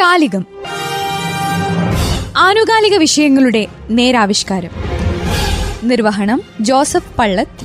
കാലികം ആനുകാലിക വിഷയങ്ങളുടെ നേരാവിഷ്കാരം. നിർവഹണം ജോസഫ് പള്ളത്ത്.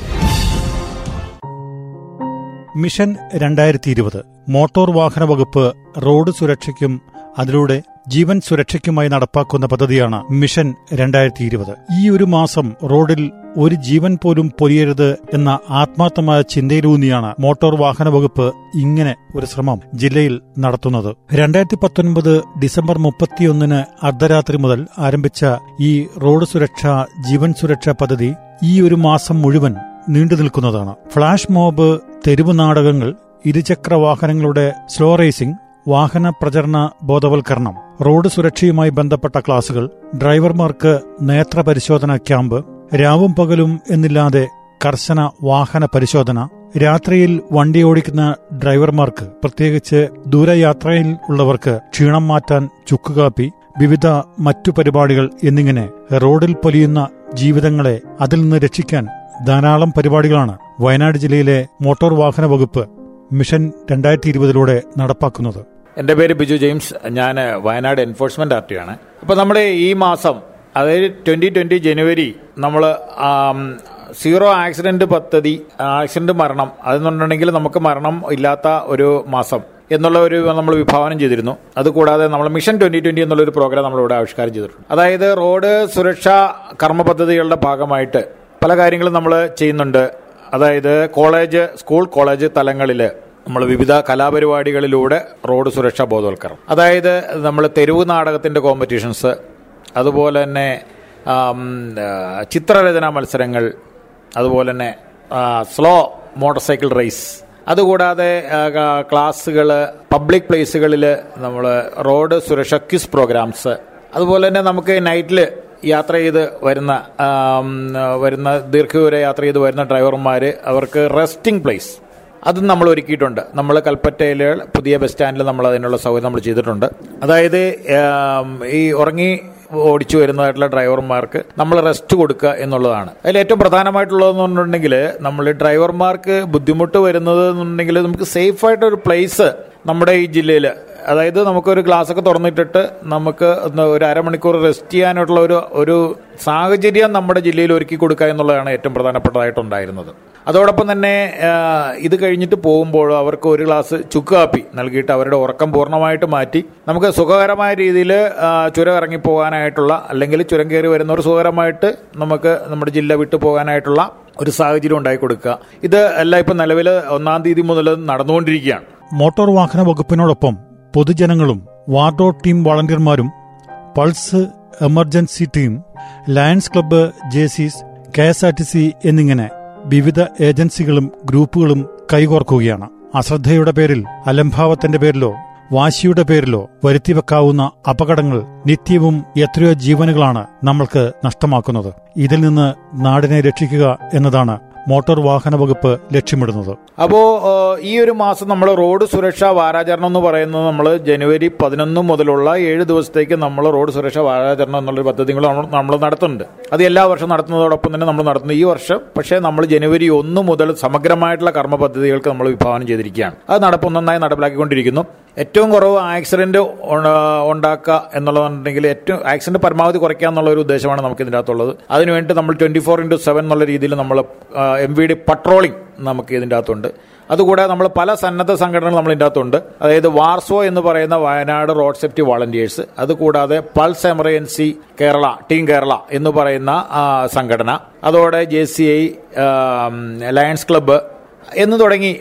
മിഷൻ രണ്ടായിരത്തി ഇരുപത് മോട്ടോർ വാഹന വകുപ്പ് റോഡ് സുരക്ഷയ്ക്കും അതിലൂടെ ജീവൻ സുരക്ഷയ്ക്കുമായി നടപ്പാക്കുന്ന പദ്ധതിയാണ് മിഷൻ രണ്ടായിരത്തി ഇരുപത് ഈ ഒരു മാസം റോഡിൽ ഒരു ജീവൻ പോലും പൊലിയരുത് എന്ന ആത്മാർത്ഥമായ ചിന്തയിലൂന്നിയാണ് മോട്ടോർ വാഹന വകുപ്പ് ഇങ്ങനെ ഒരു ശ്രമം ജില്ലയിൽ നടത്തുന്നത്. രണ്ടായിരത്തി പത്തൊൻപത് ഡിസംബർ മുപ്പത്തിയൊന്നിന് അർദ്ധരാത്രി മുതൽ ആരംഭിച്ച ഈ റോഡ് സുരക്ഷ ജീവൻ സുരക്ഷ പദ്ധതി ഈ ഒരു മാസം മുഴുവൻ നീണ്ടു നിൽക്കുന്നതാണ്. ഫ്ളാഷ് മോബ് തെരുവ് നാടകങ്ങൾ ഇരുചക്ര വാഹനങ്ങളുടെ സ്ലോ റേസിംഗ് വാഹന പ്രചരണ ബോധവൽക്കരണം റോഡ് സുരക്ഷയുമായി ബന്ധപ്പെട്ട ക്ലാസുകൾ ഡ്രൈവർമാർക്ക് നേത്ര പരിശോധന ക്യാമ്പ് രാവും പകലും എന്നില്ലാതെ കർശന വാഹന പരിശോധന. രാത്രിയിൽ വണ്ടി ഓടിക്കുന്ന ഡ്രൈവർമാർക്ക് പ്രത്യേകിച്ച് ദൂരയാത്രയിൽ ഉള്ളവർക്ക് ക്ഷീണം മാറ്റാൻ ചുക്കുകാപ്പി വിവിധ മറ്റു പരിപാടികൾ എന്നിങ്ങനെ റോഡിൽ പൊലിയുന്ന ജീവിതങ്ങളെ അതിൽ നിന്ന് രക്ഷിക്കാൻ ധാരാളം പരിപാടികളാണ് വയനാട് ജില്ലയിലെ മോട്ടോർ വാഹന വകുപ്പ് മിഷൻ രണ്ടായിരത്തി ഇരുപതിലൂടെ നടപ്പാക്കുന്നത്. എന്റെ പേര് ബിജു ജെയിംസ്. ഞാൻ വയനാട് എൻഫോഴ്സ്മെന്റ് ആർ ടി ആണ്. അപ്പോൾ നമ്മുടെ ഈ മാസം അതായത് ട്വന്റി ട്വന്റി ജനുവരി നമ്മൾ സീറോ ആക്സിഡന്റ് പദ്ധതി ആക്സിഡന്റ് മരണം അതെന്നുണ്ടെങ്കിൽ നമുക്ക് മരണം ഇല്ലാത്ത ഒരു മാസം എന്നുള്ള ഒരു നമ്മൾ വിഭാവനം ചെയ്തിരുന്നു. അതുകൂടാതെ നമ്മൾ മിഷൻ ട്വന്റി ട്വന്റി എന്നുള്ള ഒരു പ്രോഗ്രാം നമ്മളിവിടെ ആവിഷ്കാരം ചെയ്തിട്ടുണ്ട്. അതായത് റോഡ് സുരക്ഷാ കർമ്മ പദ്ധതികളുടെ ഭാഗമായിട്ട് പല കാര്യങ്ങളും നമ്മൾ ചെയ്യുന്നുണ്ട്. അതായത് കോളേജ് സ്കൂൾ കോളേജ് തലങ്ങളിൽ നമ്മൾ വിവിധ കലാപരിപാടികളിലൂടെ റോഡ് സുരക്ഷാ ബോധവൽക്കരണം. അതായത് നമ്മൾ തെരുവ് നാടകത്തിന്റെ കോമ്പറ്റീഷൻസ് അതുപോലെ തന്നെ ചിത്രരചനാ മത്സരങ്ങൾ അതുപോലെ തന്നെ സ്ലോ മോട്ടോർ സൈക്കിൾ റേസ്. അതുകൂടാതെ ക്ലാസ്സുകൾ പബ്ലിക് പ്ലേസുകളിൽ നമ്മൾ റോഡ് സുരക്ഷ ക്വിസ് പ്രോഗ്രാംസ്. അതുപോലെ തന്നെ നമുക്ക് നൈറ്റിൽ യാത്ര ചെയ്ത് വരുന്ന വരുന്ന ദീർഘദൂര യാത്ര ചെയ്ത് വരുന്ന ഡ്രൈവർമാർ അവർക്ക് റെസ്റ്റിംഗ് പ്ലേസ്. അതും നമ്മൾ ഒരുക്കിയിട്ടുണ്ട്. നമ്മൾ കൽപ്പറ്റയിൽ പുതിയ ബസ് സ്റ്റാൻഡിൽ നമ്മൾ അതിനുള്ള സൗകര്യം നമ്മൾ ചെയ്തിട്ടുണ്ട്. അതായത് ഈ ഉറങ്ങി ഓടിച്ചു വരുന്നതായിട്ടുള്ള ഡ്രൈവർമാർക്ക് നമ്മൾ റെസ്റ്റ് കൊടുക്കുക എന്നുള്ളതാണ്. അതിൽ ഏറ്റവും പ്രധാനമായിട്ടുള്ളതെന്ന് പറഞ്ഞിട്ടുണ്ടെങ്കിൽ നമ്മൾ ഡ്രൈവർമാർക്ക് ബുദ്ധിമുട്ട് വരുന്നത് എന്നുണ്ടെങ്കിൽ നമുക്ക് സേഫ് ആയിട്ടൊരു പ്ലേസ് നമ്മുടെ ഈ ജില്ലയിൽ അതായത് നമുക്കൊരു ഒക്കെ തുറന്നിട്ടിട്ട് നമുക്ക് ഒരു അരമണിക്കൂർ റെസ്റ്റ് ചെയ്യാനായിട്ടുള്ള ഒരു ഒരു സാഹചര്യം നമ്മുടെ ജില്ലയിൽ ഒരുക്കി കൊടുക്കുക എന്നുള്ളതാണ് ഏറ്റവും പ്രധാനപ്പെട്ടതായിട്ടുണ്ടായിരുന്നത്. അതോടൊപ്പം തന്നെ ഇത് കഴിഞ്ഞിട്ട് പോകുമ്പോൾ അവർക്ക് ഒരു ഗ്ലാസ് ചുക്ക് കാപ്പി നൽകിയിട്ട് അവരുടെ ഉറക്കം പൂർണമായിട്ട് മാറ്റി. നമുക്ക് സുഖകരമായ രീതിയിൽ ചുരം ഇറങ്ങി പോകാനായിട്ടുള്ള അല്ലെങ്കിൽ ചുരം കയറി വരുന്നവർ സുഖകരമായിട്ട് നമുക്ക് നമ്മുടെ ജില്ല വിട്ടു പോകാനായിട്ടുള്ള ഒരു സാഹചര്യം ഉണ്ടാക്കി കൊടുക്കുക. ഇത് എല്ലാം ഇപ്പം നിലവിൽ ഒന്നാം തീയതി മുതൽ നടന്നുകൊണ്ടിരിക്കുകയാണ്. മോട്ടോർ വാഹന വകുപ്പിനോടൊപ്പം പൊതുജനങ്ങളും വാർഡോ team വളണ്ടിയർമാരും pulse emergency team lions club Jaycees K S R T C എന്നിങ്ങനെ വിവിധ ഏജൻസികളും ഗ്രൂപ്പുകളും കൈകോർക്കുകയാണ്. അശ്രദ്ധയുടെ പേരിൽ അലംഭാവത്തിന്റെ പേരിലോ വാശിയുടെ പേരിലോ വരുത്തിവെക്കാവുന്ന അപകടങ്ങൾ നിത്യവും എത്രയോ ജീവനുകളാണ് നമ്മൾക്ക് നഷ്ടമാക്കുന്നത്. ഇതിൽ നിന്ന് നാടിനെ രക്ഷിക്കുക എന്നതാണ് മോട്ടോർ വാഹന വകുപ്പ് ലക്ഷ്യമിടുന്നത്. അപ്പോ ഈ ഒരു മാസം നമ്മൾ റോഡ് സുരക്ഷാ വാരാചരണം എന്ന് പറയുന്നത് നമ്മൾ ജനുവരി പതിനൊന്ന് മുതലുള്ള ഏഴ് ദിവസത്തേക്ക് നമ്മൾ റോഡ് സുരക്ഷാ വാരാചരണം എന്നുള്ളൊരു പദ്ധതി നമ്മൾ നടത്തുന്നുണ്ട്. അത് എല്ലാ വർഷവും നടത്തുന്നതോടൊപ്പം തന്നെ നമ്മൾ നടത്തുന്നു ഈ വർഷം. പക്ഷേ നമ്മൾ ജനുവരി ഒന്ന് മുതൽ സമഗ്രമായിട്ടുള്ള കർമ്മ പദ്ധതികൾക്ക് നമ്മൾ വിഭാവനം ചെയ്തിരിക്കുകയാണ്. അത് നടപ്പൊന്നായി നടപ്പിലാക്കിക്കൊണ്ടിരിക്കുന്നു. ഏറ്റവും കുറവ് ആക്സിഡന്റ് ഉണ്ടാക്കുക എന്നുള്ളതെന്നുണ്ടെങ്കിൽ ഏറ്റവും ആക്സിഡന്റ് പരമാവധി കുറയ്ക്കുക എന്നുള്ള ഒരു ഉദ്ദേശമാണ് നമുക്ക് ഇതിന്റെ അകത്തുള്ളത് അതിനുവേണ്ടി നമ്മൾ ട്വന്റി ഫോർ ഇന്റു സെവൻ എന്നുള്ള രീതിയിൽ നമ്മൾ എം വി ഡി പട്രോളിംഗ് നമുക്ക് ഇതിന്റെ അകത്തുണ്ട് അതുകൂടാതെ നമ്മൾ പല സന്നദ്ധ സംഘടനകൾ നമ്മൾ ഇതിന്റെ അകത്തുണ്ട് അതായത് വാർസോ എന്ന് പറയുന്ന വയനാട് റോഡ് സേഫ്റ്റി വളണ്ടിയേഴ്സ്. അതുകൂടാതെ pulse emergency Kerala team Kerala എന്ന് പറയുന്ന സംഘടന. അതോടെ J C I lions club എന്ന് തുടങ്ങി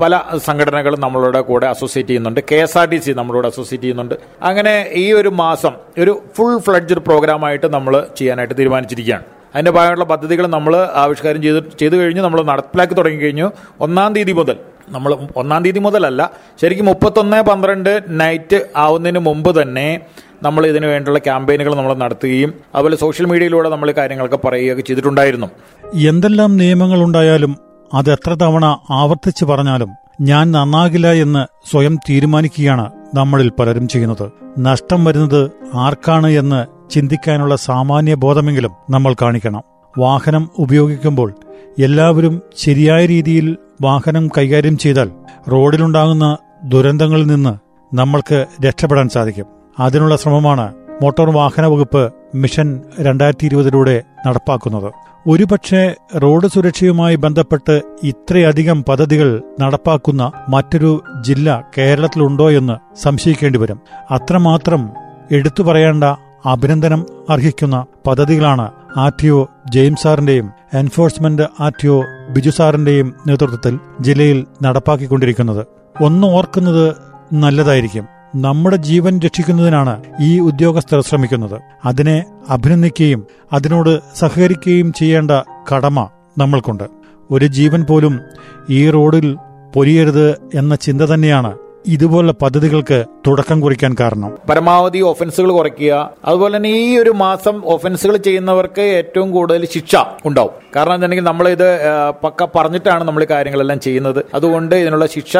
പല സംഘടനകളും നമ്മളുടെ കൂടെ അസോസിയേറ്റ് ചെയ്യുന്നുണ്ട്. K S R T C നമ്മളോട് അസോസിയേറ്റ് ചെയ്യുന്നുണ്ട്. അങ്ങനെ ഈ ഒരു മാസം ഒരു ഫുൾ ഫ്ലഡ്ജഡ് പ്രോഗ്രാമായിട്ട് നമ്മൾ ചെയ്യാനായിട്ട് തീരുമാനിച്ചിരിക്കുകയാണ്. അതിന്റെ ഭാഗമായിട്ടുള്ള പദ്ധതികൾ നമ്മൾ ആവിഷ്കാരം ചെയ്ത് ചെയ്തു കഴിഞ്ഞു. നമ്മൾ നടപ്പിലാക്കി തുടങ്ങി കഴിഞ്ഞു. ഒന്നാം തീയതി മുതൽ നമ്മൾ ഒന്നാം തീയതി മുതലല്ല ശരിക്കും മുപ്പത്തൊന്ന് പന്ത്രണ്ട് നൈറ്റ് ആവുന്നതിന് മുമ്പ് തന്നെ നമ്മൾ ഇതിനു വേണ്ടിയുള്ള ക്യാമ്പയിനുകൾ നമ്മൾ നടത്തുകയും അതുപോലെ സോഷ്യൽ മീഡിയയിലൂടെ നമ്മൾ കാര്യങ്ങളൊക്കെ പറയുകയൊക്കെ ചെയ്തിട്ടുണ്ടായിരുന്നു. എന്തെല്ലാം നിയമങ്ങളുണ്ടായാലും അത് എത്ര തവണ ആവർത്തിച്ചു പറഞ്ഞാലും ഞാൻ നന്നാകില്ല എന്ന് സ്വയം തീരുമാനിക്കുകയാണ് നമ്മളിൽ പലരും ചെയ്യുന്നത്. നഷ്ടം വരുന്നത് ആർക്കാണ് എന്ന് ചിന്തിക്കാനുള്ള സാമാന്യ ബോധമെങ്കിലും നമ്മൾ കാണിക്കണം. വാഹനം ഉപയോഗിക്കുമ്പോൾ എല്ലാവരും ശരിയായ രീതിയിൽ വാഹനം കൈകാര്യം ചെയ്താൽ റോഡിലുണ്ടാകുന്ന ദുരന്തങ്ങളിൽ നിന്ന് നമ്മൾക്ക് രക്ഷപ്പെടാൻ സാധിക്കും. അതിനുള്ള ശ്രമമാണ് മോട്ടോർ വാഹന വകുപ്പ് മിഷൻ രണ്ടായിരത്തി ഇരുപതിലൂടെ നടപ്പാക്കുന്നത്. ഒരുപക്ഷെ റോഡ് സുരക്ഷയുമായി ബന്ധപ്പെട്ട് ഇത്രയധികം പദ്ധതികൾ നടപ്പാക്കുന്ന മറ്റൊരു ജില്ല കേരളത്തിലുണ്ടോ എന്ന് സംശയിക്കേണ്ടി വരും. അത്രമാത്രം എടുത്തു പറയേണ്ട അഭിനന്ദനം അർഹിക്കുന്ന പദ്ധതികളാണ് R T O James സാറിന്റെയും enforcement R T O Biju സാറിന്റെയും നേതൃത്വത്തിൽ ജില്ലയിൽ നടപ്പാക്കിക്കൊണ്ടിരിക്കുന്നത്. ഒന്ന് ഓർക്കുന്നത് നല്ലതായിരിക്കും. നമ്മുടെ ജീവൻ രക്ഷിക്കുന്നതിനാണ് ഈ ഉദ്യോഗസ്ഥർ ശ്രമിക്കുന്നത്. അതിനെ അഭിനന്ദിക്കുകയും അതിനോട് സഹകരിക്കുകയും ചെയ്യേണ്ട കടമ നമ്മൾക്കുണ്ട്. ഒരു ജീവൻ പോലും ഈ റോഡിൽ പൊരിയരുത് എന്ന ചിന്ത തന്നെയാണ് ഇതുപോലുള്ള പദ്ധതികൾക്ക് തുടക്കം കുറിക്കാൻ കാരണം. പരമാവധി ഒഫൻസുകൾ കുറയ്ക്കുക. അതുപോലെ തന്നെ ഈ ഒരു മാസം ഒഫൻസുകൾ ചെയ്യുന്നവർക്ക് ഏറ്റവും കൂടുതൽ ശിക്ഷ ഉണ്ടാവും. കാരണം എന്താണെങ്കിൽ നമ്മൾ ഇത് പക്ക പറഞ്ഞിട്ടാണ് നമ്മൾ കാര്യങ്ങളെല്ലാം ചെയ്യുന്നത്. അതുകൊണ്ട് ഇതിനുള്ള ശിക്ഷ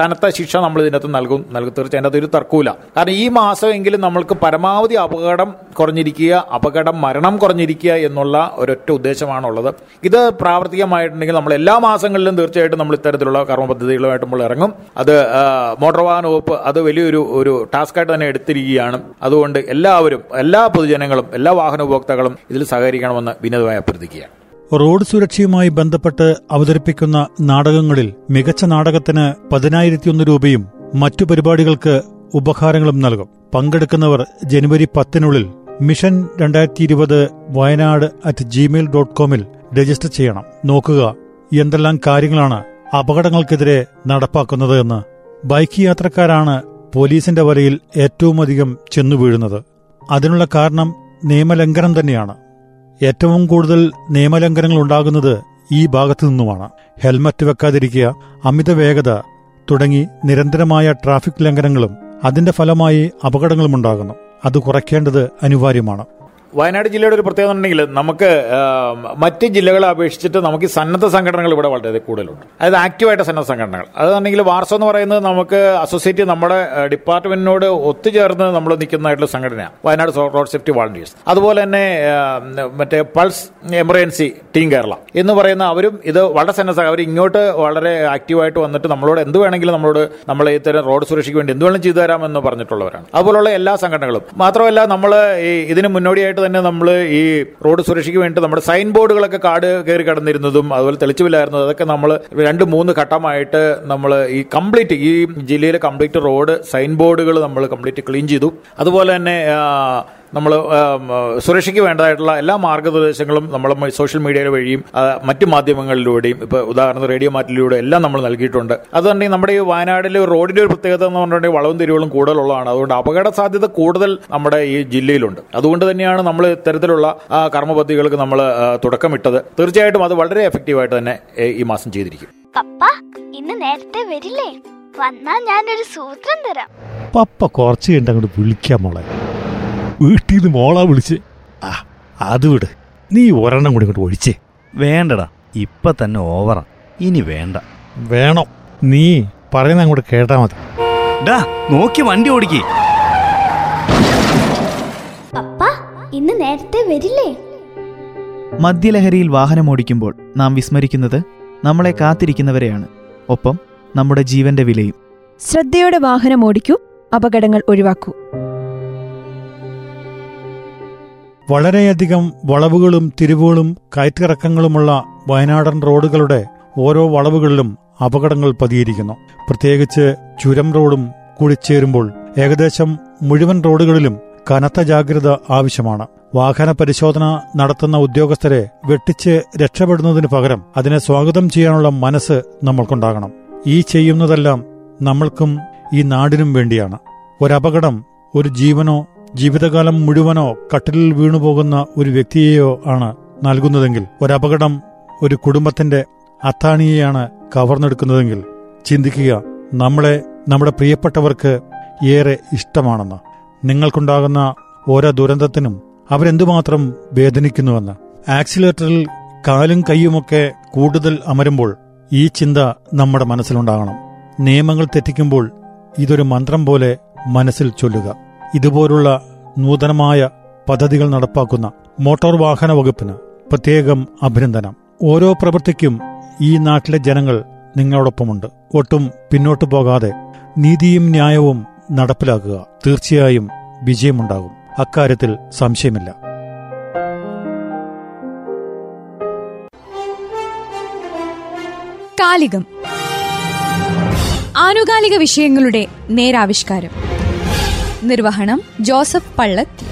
കനത്ത ശിക്ഷ നമ്മൾ ഇതിനകത്ത് നൽകും നൽകും. തീർച്ചയായും അതിനകത്ത് ഒരു തർക്കമില്ല കാരണം ഈ മാസമെങ്കിലും നമ്മൾക്ക് പരമാവധി അപകടം കുറഞ്ഞിരിക്കുക അപകടം മരണം കുറഞ്ഞിരിക്കുക എന്നുള്ള ഒരൊറ്റ ഉദ്ദേശമാണുള്ളത്. ഇത് പ്രാവർത്തികമായിട്ടുണ്ടെങ്കിൽ നമ്മൾ എല്ലാ മാസങ്ങളിലും തീർച്ചയായിട്ടും നമ്മൾ ഇത്തരത്തിലുള്ള കർമ്മ പദ്ധതികളുമായിട്ട് നമ്മൾ ഇറങ്ങും. അത് മോട്ടോർ വാഹന വകുപ്പ് അത് വലിയൊരു ഒരു ടാസ്ക്കായിട്ട് തന്നെ എടുത്തിരിക്കുകയാണ്. അതുകൊണ്ട് എല്ലാവരും എല്ലാ പൊതുജനങ്ങളും എല്ലാ വാഹന ഉപഭോക്താക്കളും ഇതിൽ സഹകരിക്കണമെന്ന് വിനോദമായി അഭ്യർത്ഥിക്കുകയാണ് റോഡ് സുരക്ഷയുമായി ബന്ധപ്പെട്ട് അവതരിപ്പിക്കുന്ന നാടകങ്ങളിൽ മികച്ച നാടകത്തിന് പതിനായിരത്തിയൊന്ന് രൂപയും മറ്റു പരിപാടികൾക്ക് ഉപഹാരങ്ങളും നൽകും. പങ്കെടുക്കുന്നവർ ജനുവരി പത്തിനുള്ളിൽ മിഷൻ രണ്ടായിരത്തി ഇരുപത് വയനാട് അറ്റ് ജിമെയിൽ ഡോട്ട് കോമിൽ രജിസ്റ്റർ ചെയ്യണം. നോക്കുക എന്തെല്ലാം കാര്യങ്ങളാണ് അപകടങ്ങൾക്കെതിരെ നടപ്പാക്കുന്നത് എന്ന്. ബൈക്ക് യാത്രക്കാരാണ് പോലീസിന്റെ വലയിൽ ഏറ്റവുമധികം ചെന്നു വീഴുന്നത്. അതിനുള്ള കാരണം നിയമലംഘനം തന്നെയാണ്. ഏറ്റവും കൂടുതൽ നിയമലംഘനങ്ങൾ ഉണ്ടാകുന്നത് ഈ ഭാഗത്തു നിന്നുമാണ്. ഹെൽമറ്റ് വെക്കാതിരിക്കുക അമിത വേഗത തുടങ്ങി നിരന്തരമായ ട്രാഫിക് ലംഘനങ്ങളും അതിന്റെ ഫലമായി അപകടങ്ങളും ഉണ്ടാകുന്നു. അത് കുറയ്ക്കേണ്ടത് അനിവാര്യമാണ്. വയനാട് ജില്ലയുടെ ഒരു പ്രത്യേകത ഉണ്ടെങ്കിൽ നമുക്ക് മറ്റ് ജില്ലകളെ അപേക്ഷിച്ചിട്ട് നമുക്ക് ഈ സന്നദ്ധ സംഘടനകൾ ഇവിടെ വളരെ കൂടുതലുണ്ട്. അതായത് ആക്റ്റീവായിട്ട് സന്നദ്ധ സംഘടനകൾ. അതാണെങ്കിൽ വാർസോ എന്ന് പറയുന്നത് നമുക്ക് അസോസിയേറ്റ് നമ്മുടെ ഡിപ്പാർട്ട്മെന്റിനോട് ഒത്തുചേർന്ന് നമ്മൾ നിൽക്കുന്നതായിട്ടുള്ള സംഘടനയാണ്. Wayanad road safety volunteers. അതുപോലെ തന്നെ മറ്റേ പൾസ് എമർജൻസി ടീം കേരള എന്ന് പറയുന്ന അവരും ഇത് വളരെ സന്നദ്ധ അവർ ഇങ്ങോട്ട് വളരെ ആക്റ്റീവായിട്ട് വന്നിട്ട് നമ്മളോട് എന്ത് വേണമെങ്കിലും നമ്മളോട് നമ്മൾ ഇത്തരം റോഡ് സുരക്ഷയ്ക്ക് വേണ്ടി എന്ത് വേണം ചെയ്തു തരാമെന്ന് പറഞ്ഞിട്ടുള്ളവരാണ്. അതുപോലുള്ള എല്ലാ സംഘടനകളും. മാത്രമല്ല നമ്മൾ ഇതിന് മുന്നോടിയായിട്ട് തന്നെ നമ്മൾ ഈ റോഡ് സുരക്ഷയ്ക്ക് വേണ്ടി നമ്മുടെ സൈൻ ബോർഡുകളൊക്കെ കാട് കയറി കടന്നിരുന്നതും അതുപോലെ തെളിച്ചുവില്ലായിരുന്നതും അതൊക്കെ നമ്മൾ രണ്ട് മൂന്ന് ഘട്ടമായിട്ട് നമ്മൾ ഈ കംപ്ലീറ്റ് ഈ ജില്ലയിലെ കംപ്ലീറ്റ് റോഡ് സൈൻ ബോർഡുകൾ നമ്മൾ കംപ്ലീറ്റ് ക്ലീൻ ചെയ്തു. അതുപോലെ തന്നെ നമ്മൾ സുരക്ഷയ്ക്ക് വേണ്ടതായിട്ടുള്ള എല്ലാ മാർഗനിർദ്ദേശങ്ങളും നമ്മൾ സോഷ്യൽ മീഡിയ വഴിയും മറ്റ് മാധ്യമങ്ങളിലൂടെയും ഇപ്പോൾ ഉദാഹരണത്തിന് റേഡിയോ മാറ്റിലൂടെ എല്ലാം നമ്മൾ നൽകിയിട്ടുണ്ട്. അതുകൊണ്ടെങ്കിൽ നമ്മുടെ ഈ വയനാട്ടിലെ റോഡിന്റെ ഒരു പ്രത്യേകത എന്ന് പറഞ്ഞിട്ടുണ്ടെങ്കിൽ വളവും തിരിവുകളും കൂടുതലുള്ളതാണ്. അതുകൊണ്ട് അപകട സാധ്യത കൂടുതൽ നമ്മുടെ ഈ ജില്ലയിലുണ്ട്. അതുകൊണ്ട് തന്നെയാണ് നമ്മൾ ഇത്തരത്തിലുള്ള കർമ്മ പദ്ധതികൾക്ക് നമ്മൾ തുടക്കമിട്ടത്. തീർച്ചയായിട്ടും അത് വളരെ എഫക്റ്റീവായിട്ട് തന്നെ ഈ മാസം ചെയ്തിരിക്കും. പപ്പ ഇന്ന് നേരത്തെ വരില്ലേ? വന്നാ ഞാനൊരു സൂത്രം തരാം. പപ്പ കുറച്ച് കഴിഞ്ഞിട്ട് അങ്ങോട്ട് വിളിക്കാം മോളെ. വീട്ടിൽ നിന്ന് മോളാ വിളിച്ച്. ആ അത് വിട്. നീ ഒരെണ്ണം കൂടി ഇങ്ങോട്ട് ഒഴിച്ചേ. വേണ്ടടാ ഇപ്പൊ തന്നെ ഓവറാ. ഇനി വേണ്ട. വേണം. നീ പറയുന്ന അങ്ങോട്ട് കേട്ടാ മതി. ഡാ നോക്കി വണ്ടി ഓടിക്കേ. പപ്പ ഇന്ന് നേരത്തെ വരില്ലേ? മദ്യലഹരിയിൽ വാഹനമോടിക്കുമ്പോൾ നാം വിസ്മരിക്കുന്നത് നമ്മളെ കാത്തിരിക്കുന്നവരെയാണ്. ഒപ്പം നമ്മുടെ ജീവന്റെ വിലയും. ശ്രദ്ധയോടെ വാഹനം ഓടിക്കൂ അപകടങ്ങൾ ഒഴിവാക്കൂ. വളരെയധികം വളവുകളും തിരിവുകളും കയറ്റിറക്കങ്ങളുമുള്ള വയനാടൻ റോഡുകളുടെ ഓരോ വളവുകളിലും അപകടങ്ങൾ പതിയിരിക്കുന്നു. പ്രത്യേകിച്ച് ചുരം റോഡും കൂടിച്ചേരുമ്പോൾ ഏകദേശം മുഴുവൻ റോഡുകളിലും കനത്ത ജാഗ്രത ആവശ്യമാണ്. വാഹന പരിശോധന നടത്തുന്ന ഉദ്യോഗസ്ഥരെ വെട്ടിച്ച് രക്ഷപ്പെടുന്നതിന് പകരം അതിനെ സ്വാഗതം ചെയ്യാനുള്ള മനസ്സ് നമ്മൾക്കുണ്ടാകണം. ഈ ചെയ്യുന്നതെല്ലാം നമ്മൾക്കും ഈ നാടിനും വേണ്ടിയാണ്. ഒരപകടം ഒരു ജീവനോ ജീവിതകാലം മുഴുവനോ കട്ടിലിൽ വീണുപോകുന്ന ഒരു വ്യക്തിയെയോ ആണ് നൽകുന്നതെങ്കിൽ ഒരപകടം ഒരു കുടുംബത്തിന്റെ അത്താണിയെയാണ് കവർന്നെടുക്കുന്നതെങ്കിൽ ചിന്തിക്കുക നമ്മളെ നമ്മുടെ പ്രിയപ്പെട്ടവർക്ക് ഏറെ ഇഷ്ടമാണെന്ന്. നിങ്ങൾക്കുണ്ടാകുന്ന ഓരോ ദുരന്തത്തിനും അവരെന്തുമാത്രം വേദനിക്കുന്നുവെന്ന്. ആക്സിലേറ്ററിൽ കാലും കൈയുമൊക്കെ കൂടുതൽ അമരുമ്പോൾ ഈ ചിന്ത നമ്മുടെ മനസ്സിലുണ്ടാകണം. നിയമങ്ങൾ തെറ്റിക്കുമ്പോൾ ഇതൊരു മന്ത്രം പോലെ മനസ്സിൽ ചൊല്ലുക. ഇതുപോലുള്ള നൂതനമായ പദ്ധതികൾ നടപ്പാക്കുന്ന മോട്ടോർ വാഹന വകുപ്പിന് പ്രത്യേകം അഭിനന്ദനം. ഓരോ പ്രവൃത്തിക്കും ഈ നാട്ടിലെ ജനങ്ങൾ നിങ്ങളോടൊപ്പമുണ്ട്. ഒട്ടും പിന്നോട്ടു പോകാതെ നീതിയും ന്യായവും നടപ്പിലാക്കുക തീർച്ചയായും വിജയമുണ്ടാകും. അക്കാര്യത്തിൽ സംശയമില്ല. കാലികം. ആനുകാലിക വിഷയങ്ങളുടെ നേരാവിഷ്കാരം. നിർവഹണം ജോസഫ് പള്ളത്തി